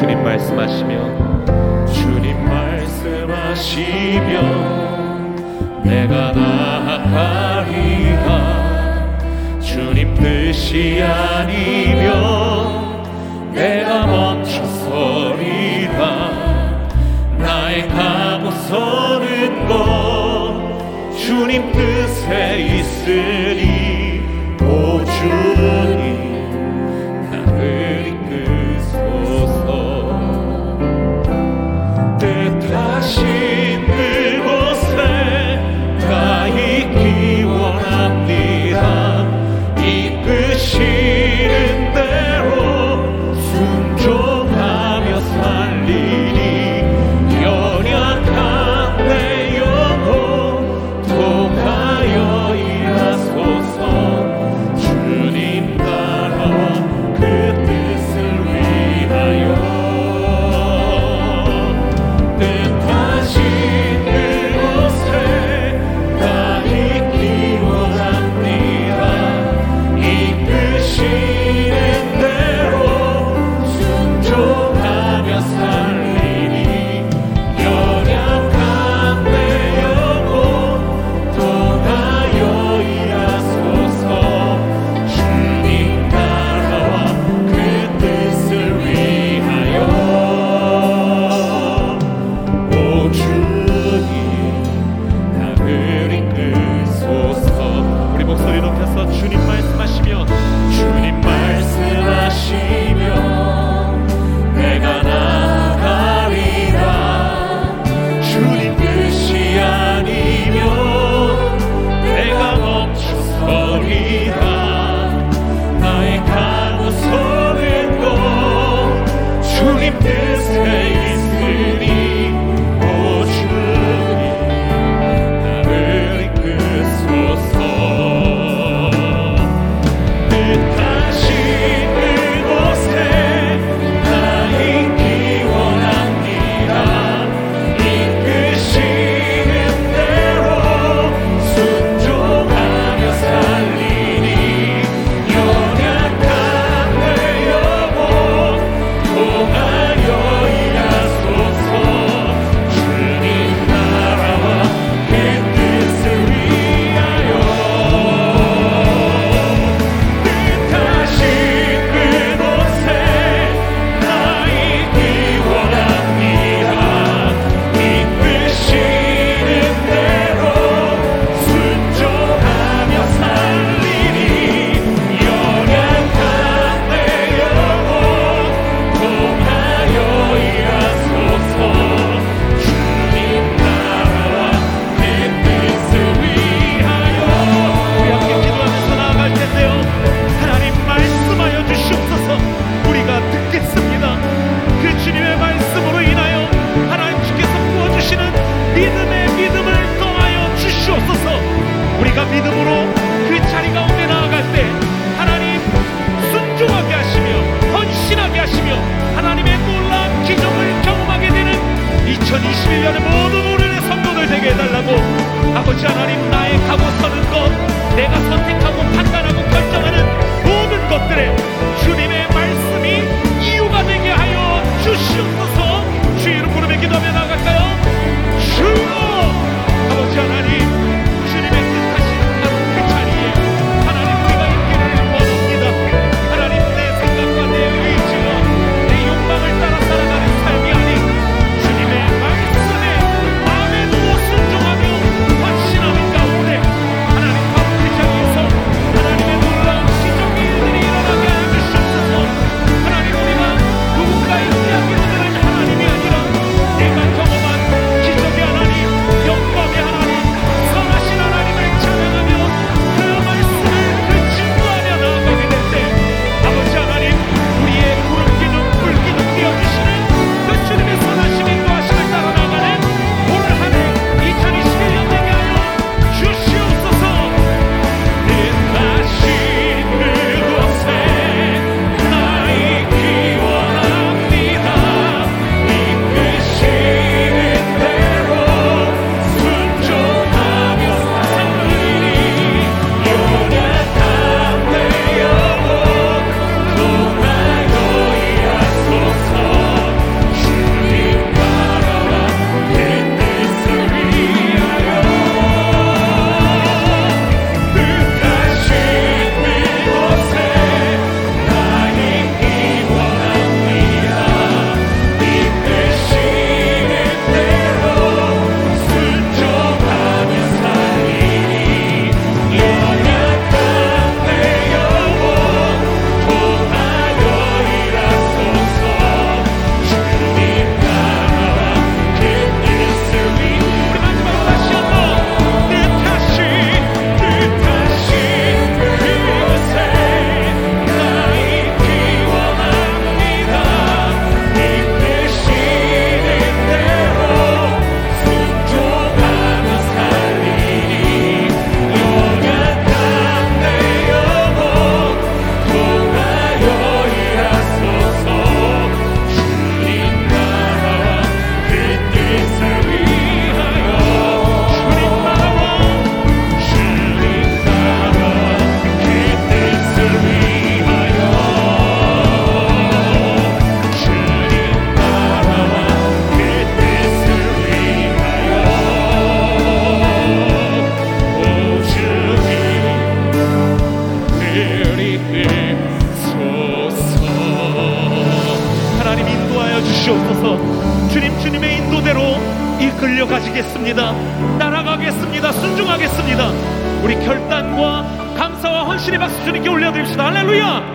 주님 말씀하시면 주님 말씀하시면 내가 나아가리라. 주님 뜻이 아니면 내가 멈춰서리라. 나의 가고 서는 것 주님 뜻에 있으니 아버지 하나님 나의 각오 서는 것 내가 따르겠습니다. 따라가겠습니다. 순종하겠습니다. 우리 결단과 감사와 헌신의 박수 주님께 올려드립시다. 할렐루야!